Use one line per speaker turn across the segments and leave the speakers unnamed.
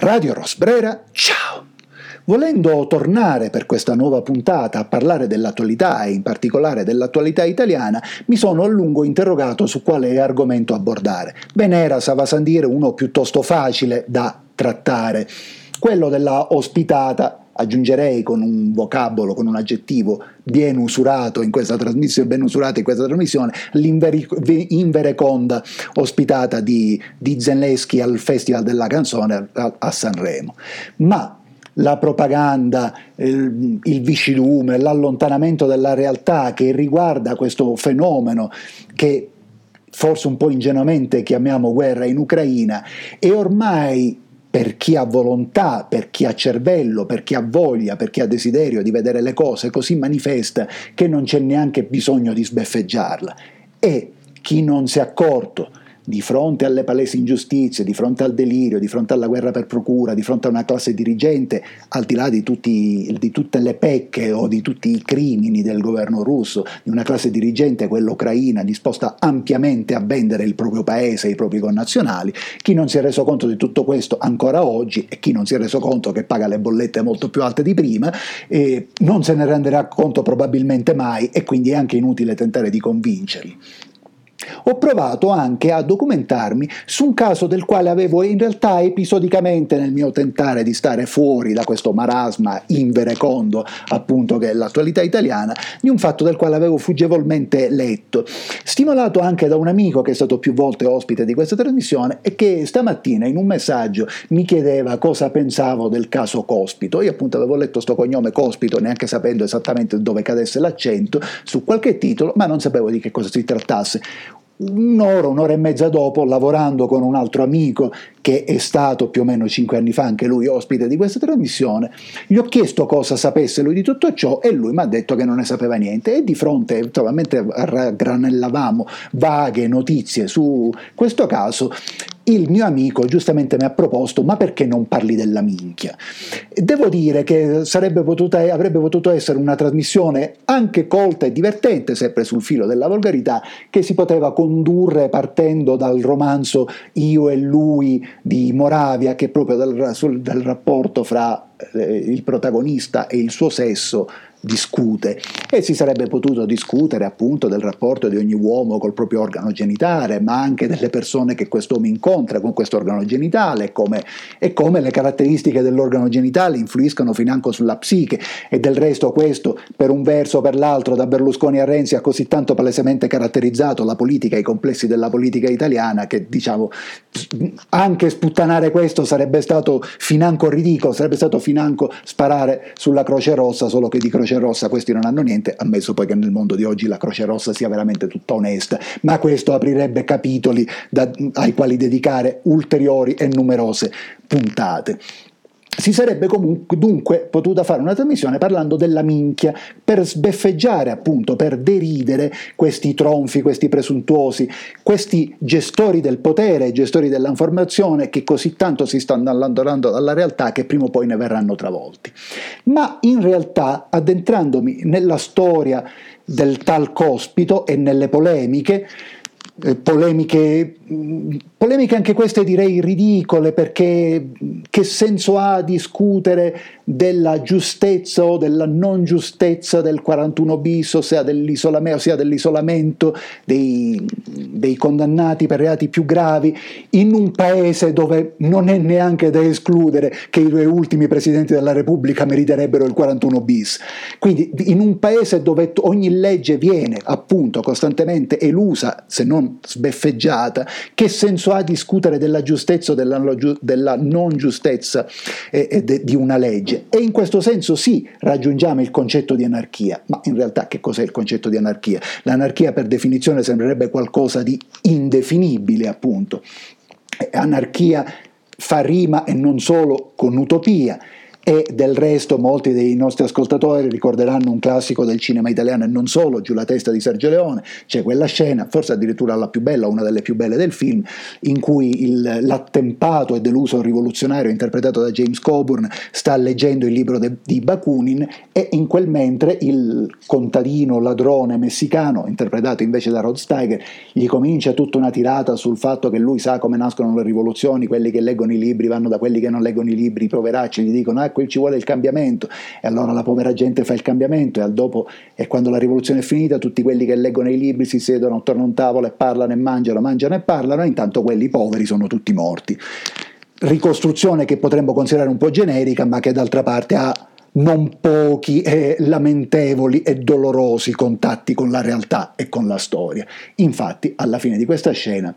Radio Rosbrera, ciao! Volendo tornare per questa nuova puntata a parlare dell'attualità e in particolare dell'attualità italiana, mi sono a lungo interrogato su quale argomento abbordare. Benera Savasandire uno piuttosto facile da trattare, quello della ospitata aggiungerei con un vocabolo, con un aggettivo ben usurato in questa trasmissione, ben usurato in questa trasmissione, l'invereconda ospitata di, di Zenleschi al Festival della Canzone a, a Sanremo. Ma la propaganda, il, il viscidume, l'allontanamento dalla realtà che riguarda questo fenomeno che forse un po' ingenuamente chiamiamo guerra in Ucraina, è ormai per chi ha volontà, per chi ha cervello, per chi ha voglia, per chi ha desiderio di vedere le cose così manifesta che non c'è neanche bisogno di sbeffeggiarla. E chi non si è accorto di fronte alle palesi ingiustizie, di fronte al delirio, di fronte alla guerra per procura, di fronte a una classe dirigente, al di là di, tutti, di tutte le pecche o di tutti i crimini del governo russo, di una classe dirigente, quella ucraina, disposta ampiamente a vendere il proprio paese e i propri connazionali, chi non si è reso conto di tutto questo ancora oggi e chi non si è reso conto che paga le bollette molto più alte di prima, eh, non se ne renderà conto probabilmente mai e quindi è anche inutile tentare di convincerli. Ho provato anche a documentarmi su un caso del quale avevo in realtà episodicamente nel mio tentare di stare fuori da questo marasma inverecondo, appunto che è l'attualità italiana, di un fatto del quale avevo fuggevolmente letto, stimolato anche da un amico che è stato più volte ospite di questa trasmissione e che stamattina in un messaggio mi chiedeva cosa pensavo del caso Cospito. Io appunto avevo letto sto cognome Cospito neanche sapendo esattamente dove cadesse l'accento su qualche titolo, ma non sapevo di che cosa si trattasse un'ora, un'ora e mezza dopo, lavorando con un altro amico che è stato più o meno cinque anni fa anche lui ospite di questa trasmissione, gli ho chiesto cosa sapesse lui di tutto ciò e lui mi ha detto che non ne sapeva niente. E di fronte, mentre raggranellavamo vaghe notizie su questo caso, il mio amico giustamente mi ha proposto ma perché non parli della minchia? Devo dire che potuta, avrebbe potuto essere una trasmissione anche colta e divertente, sempre sul filo della volgarità, che si poteva condurre partendo dal romanzo Io e lui di Moravia, che proprio dal, sul, dal rapporto fra il protagonista e il suo sesso discute. E si sarebbe potuto discutere appunto del rapporto di ogni uomo col proprio organo genitale, ma anche delle persone che quest'uomo incontra con questo organo genitale come, e come le caratteristiche dell'organo genitale influiscono financo sulla psiche. E del resto questo per un verso o per l'altro da Berlusconi a Renzi ha così tanto palesemente caratterizzato la politica e i complessi della politica italiana che diciamo anche sputtanare questo sarebbe stato financo ridicolo, sarebbe stato financo sparare sulla Croce Rossa solo che di Croce Rossa questi non hanno niente, ammesso poi che nel mondo di oggi la Croce Rossa sia veramente tutta onesta, ma questo aprirebbe capitoli da, ai quali dedicare ulteriori e numerose puntate. Si sarebbe comunque dunque potuta fare una trasmissione parlando della minchia per sbeffeggiare, appunto, per deridere questi tronfi, questi presuntuosi, questi gestori del potere, gestori dell'informazione che così tanto si stanno allontanando dalla realtà che prima o poi ne verranno travolti. Ma in realtà, addentrandomi nella storia del tal cospito e nelle polemiche, polemiche, mm, polemiche anche queste direi ridicole perché che senso ha discutere della giustezza o della non giustezza del 41 bis, ossia dell'isolamento, ossia dell'isolamento dei, dei condannati per reati più gravi, in un paese dove non è neanche da escludere che i due ultimi presidenti della Repubblica meriterebbero il 41 bis. Quindi in un paese dove ogni legge viene appunto costantemente elusa, se non sbeffeggiata, che senso ha discutere della giustezza o della, della non giustezza eh, eh, di una legge? E in questo senso sì, raggiungiamo il concetto di anarchia, ma in realtà che cos'è il concetto di anarchia? L'anarchia per definizione sembrerebbe qualcosa di indefinibile, appunto. Anarchia fa rima e non solo con utopia e del resto molti dei nostri ascoltatori ricorderanno un classico del cinema italiano e non solo, Giù la testa di Sergio Leone, c'è quella scena, forse addirittura la più bella, una delle più belle del film, in cui il, l'attempato e deluso rivoluzionario interpretato da James Coburn sta leggendo il libro de, di Bakunin e in quel mentre il contadino ladrone messicano, interpretato invece da Rod Steiger, gli comincia tutta una tirata sul fatto che lui sa come nascono le rivoluzioni, quelli che leggono i libri vanno da quelli che non leggono i libri, i poveracci gli dicono ah qui ci vuole il cambiamento e allora la povera gente fa il cambiamento e al dopo e quando la rivoluzione è finita tutti quelli che leggono i libri si sedono attorno a un tavolo e parlano e mangiano, mangiano e parlano e intanto quelli poveri sono tutti morti. Ricostruzione che potremmo considerare un po' generica ma che d'altra parte ha non pochi e lamentevoli e dolorosi contatti con la realtà e con la storia. Infatti, alla fine di questa scena,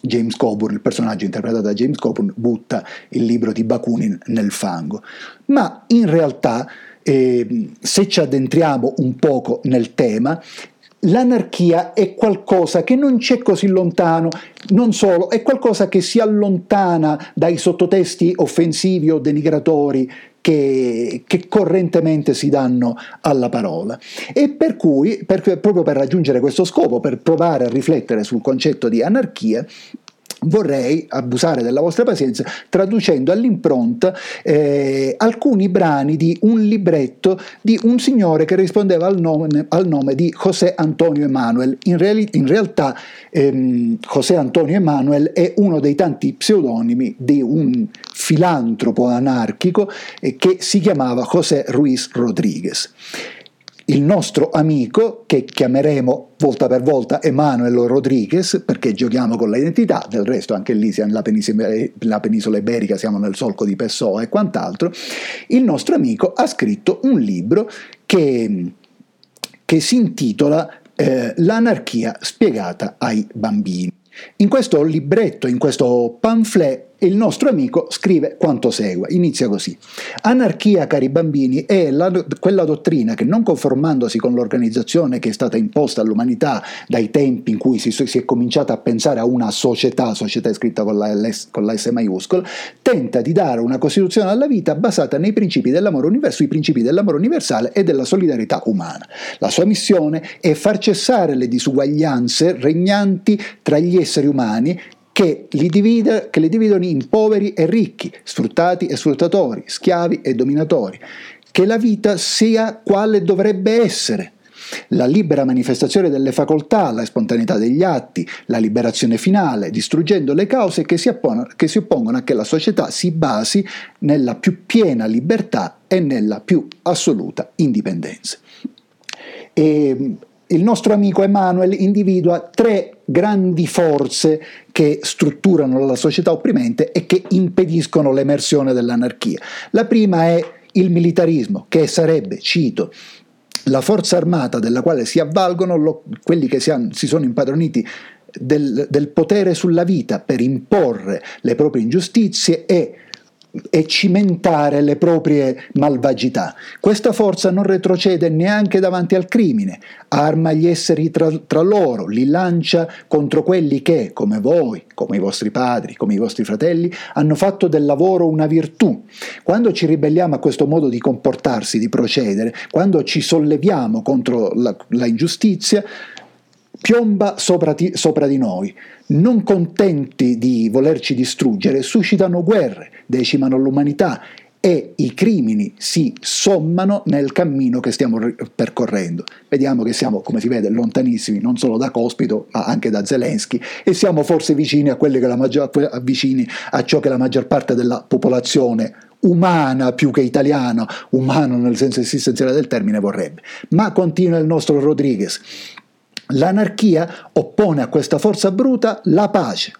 James Coburn, il personaggio interpretato da James Coburn, butta il libro di Bakunin nel fango. Ma in realtà, eh, se ci addentriamo un poco nel tema, l'anarchia è qualcosa che non c'è così lontano, non solo, è qualcosa che si allontana dai sottotesti offensivi o denigratori che, che, correntemente si danno alla parola. E per cui, per, proprio per raggiungere questo scopo, per provare a riflettere sul concetto di anarchia, vorrei abusare della vostra pazienza traducendo all'impronta eh, alcuni brani di un libretto di un signore che rispondeva al nome, al nome di José Antonio Emanuel. In, reali, in realtà ehm, José Antonio Emanuel è uno dei tanti pseudonimi di un filantropo anarchico eh, che si chiamava José Ruiz Rodríguez il nostro amico, che chiameremo volta per volta Emanuele Rodriguez, perché giochiamo con l'identità, del resto anche lì siamo nella penisola, la penisola iberica, siamo nel solco di Pessoa e quant'altro, il nostro amico ha scritto un libro che, che si intitola eh, L'anarchia spiegata ai bambini. In questo libretto, in questo pamphlet, il nostro amico scrive quanto segue, inizia così. Anarchia, cari bambini, è la, quella dottrina che non conformandosi con l'organizzazione che è stata imposta all'umanità dai tempi in cui si, si è cominciato a pensare a una società, società scritta con la, con la S maiuscola, tenta di dare una costituzione alla vita basata nei principi dell'amore universale, sui principi dell'amore universale e della solidarietà umana. La sua missione è far cessare le disuguaglianze regnanti tra gli esseri umani che li, divide, che li dividono in poveri e ricchi, sfruttati e sfruttatori, schiavi e dominatori, che la vita sia quale dovrebbe essere. La libera manifestazione delle facoltà, la spontaneità degli atti, la liberazione finale, distruggendo le cause che si, oppongono, che si oppongono a che la società si basi nella più piena libertà e nella più assoluta indipendenza. E il nostro amico Emanuel individua tre grandi forze che strutturano la società opprimente e che impediscono l'emersione dell'anarchia. La prima è il militarismo, che sarebbe, cito, la forza armata della quale si avvalgono lo, quelli che si, han, si sono impadroniti del, del potere sulla vita per imporre le proprie ingiustizie e e cimentare le proprie malvagità. Questa forza non retrocede neanche davanti al crimine, arma gli esseri tra, tra, loro, li lancia contro quelli che, come voi, come i vostri padri, come i vostri fratelli, hanno fatto del lavoro una virtù. Quando ci ribelliamo a questo modo di comportarsi, di procedere, quando ci solleviamo contro la, la ingiustizia, piomba sopra, ti, sopra di noi. Non contenti di volerci distruggere, suscitano guerre, decimano l'umanità e i crimini si sommano nel cammino che stiamo percorrendo. Vediamo che siamo, come si vede, lontanissimi non solo da Cospito, ma anche da Zelensky e siamo forse vicini a, maggior, vicini a ciò che la maggior parte della popolazione umana più che italiana, umano nel senso esistenziale del termine, vorrebbe. Ma continua il nostro Rodriguez. L'anarchia oppone a questa forza bruta la pace.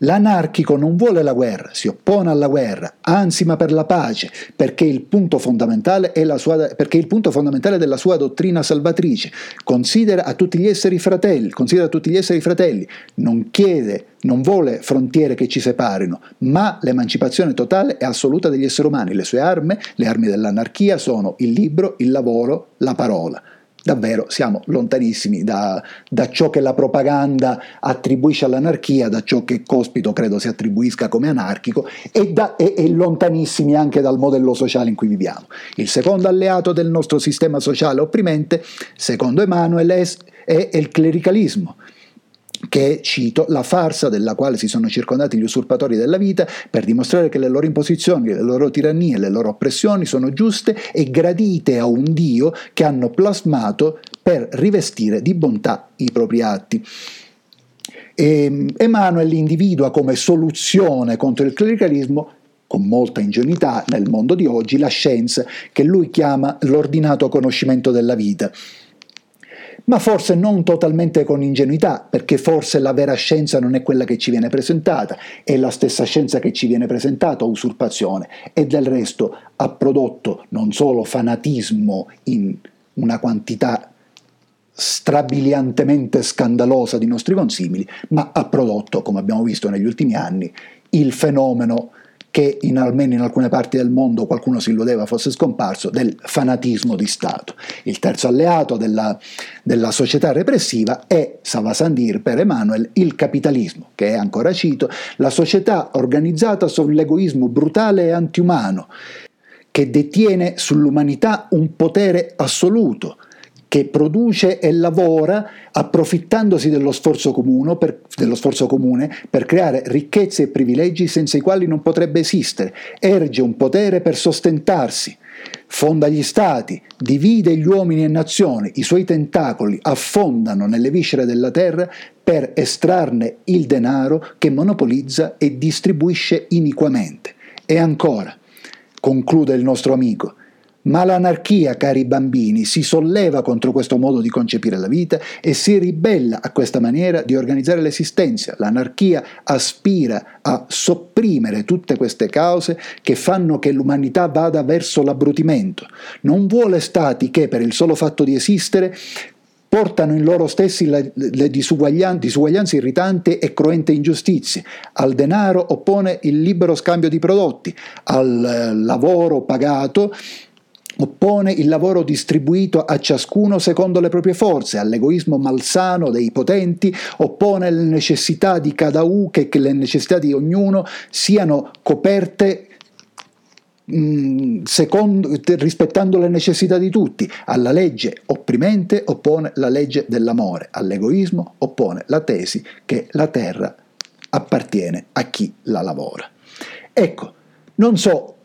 L'anarchico non vuole la guerra, si oppone alla guerra, ansima per la pace, perché il punto fondamentale, sua, il punto fondamentale della sua dottrina salvatrice. Considera a tutti gli esseri fratelli, considera tutti gli esseri fratelli, non chiede, non vuole frontiere che ci separino, ma l'emancipazione totale e assoluta degli esseri umani. Le sue armi, le armi dell'anarchia sono il libro, il lavoro, la parola davvero siamo lontanissimi da, da ciò che la propaganda attribuisce all'anarchia, da ciò che Cospito credo si attribuisca come anarchico e, da, e, e lontanissimi anche dal modello sociale in cui viviamo. Il secondo alleato del nostro sistema sociale opprimente, secondo Emanuele, è, è il clericalismo che, cito, la farsa della quale si sono circondati gli usurpatori della vita per dimostrare che le loro imposizioni, le loro tirannie, le loro oppressioni sono giuste e gradite a un Dio che hanno plasmato per rivestire di bontà i propri atti. E Emanuel individua come soluzione contro il clericalismo con molta ingenuità nel mondo di oggi la scienza che lui chiama l'ordinato conoscimento della vita ma forse non totalmente con ingenuità, perché forse la vera scienza non è quella che ci viene presentata, è la stessa scienza che ci viene presentata, usurpazione, e del resto ha prodotto non solo fanatismo in una quantità strabiliantemente scandalosa di nostri consimili, ma ha prodotto, come abbiamo visto negli ultimi anni, il fenomeno che in, almeno in alcune parti del mondo qualcuno si illudeva fosse scomparso, del fanatismo di Stato. Il terzo alleato della, della società repressiva è, Savasandir per Emanuel, il capitalismo, che è ancora cito, la società organizzata sull'egoismo brutale e antiumano, che detiene sull'umanità un potere assoluto, che produce e lavora approfittandosi dello sforzo, per, dello sforzo, comune per creare ricchezze e privilegi senza i quali non potrebbe esistere, erge un potere per sostentarsi, fonda gli stati, divide gli uomini e nazioni, i suoi tentacoli affondano nelle viscere della terra per estrarne il denaro che monopolizza e distribuisce iniquamente. E ancora, conclude il nostro amico, ma l'anarchia, cari bambini, si solleva contro questo modo di concepire la vita e si ribella a questa maniera di organizzare l'esistenza. L'anarchia aspira a sopprimere tutte queste cause che fanno che l'umanità vada verso l'abbrutimento. Non vuole stati che, per il solo fatto di esistere, portano in loro stessi le, disuguaglianze, disuguaglianze irritanti e cruente ingiustizie. Al denaro oppone il libero scambio di prodotti, al eh, lavoro pagato oppone il lavoro distribuito a ciascuno secondo le proprie forze, all'egoismo malsano dei potenti, oppone le necessità di Cadaù che, che le necessità di ognuno siano coperte secondo, rispettando le necessità di tutti, alla legge opprimente oppone la legge dell'amore, all'egoismo oppone la tesi che la terra appartiene a chi la lavora. Ecco, non so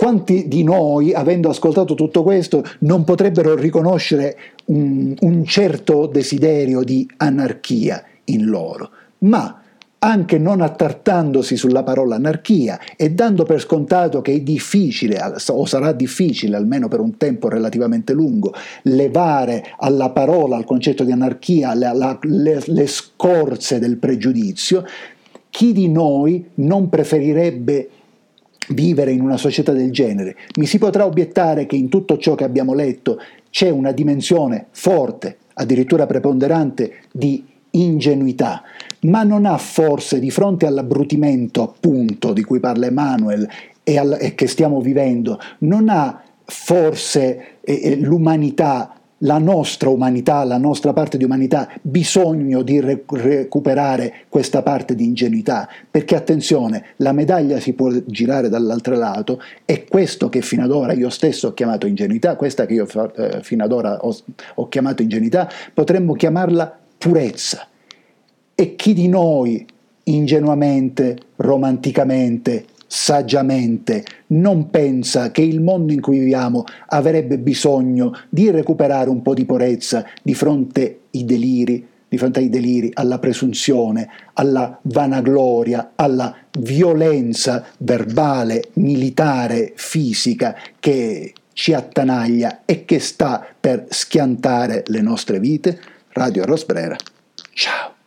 quanti di noi, avendo ascoltato tutto questo, non potrebbero riconoscere un, un certo desiderio di anarchia in loro? Ma anche non attartandosi sulla parola anarchia e dando per scontato che è difficile, o sarà difficile almeno per un tempo relativamente lungo, levare alla parola, al concetto di anarchia, la, la, le, le scorze del pregiudizio, chi di noi non preferirebbe vivere in una società del genere. Mi si potrà obiettare che in tutto ciò che abbiamo letto c'è una dimensione forte, addirittura preponderante, di ingenuità, ma non ha forse di fronte all'abbrutimento appunto di cui parla Emanuel e, al, e che stiamo vivendo, non ha forse eh, eh l'umanità la nostra umanità, la nostra parte di umanità, bisogno di re- recuperare questa parte di ingenuità, perché attenzione, la medaglia si può girare dall'altro lato e questo che fino ad ora io stesso ho chiamato ingenuità, questa che io eh, fino ad ora ho, ho chiamato ingenuità, potremmo chiamarla purezza. E chi di noi ingenuamente, romanticamente, saggiamente non pensa che il mondo in cui viviamo avrebbe bisogno di recuperare un po' di purezza di fronte ai deliri, di fronte ai deliri, alla presunzione, alla vanagloria, alla violenza verbale, militare, fisica che ci attanaglia e che sta per schiantare le nostre vite? Radio Rosbrera. Ciao.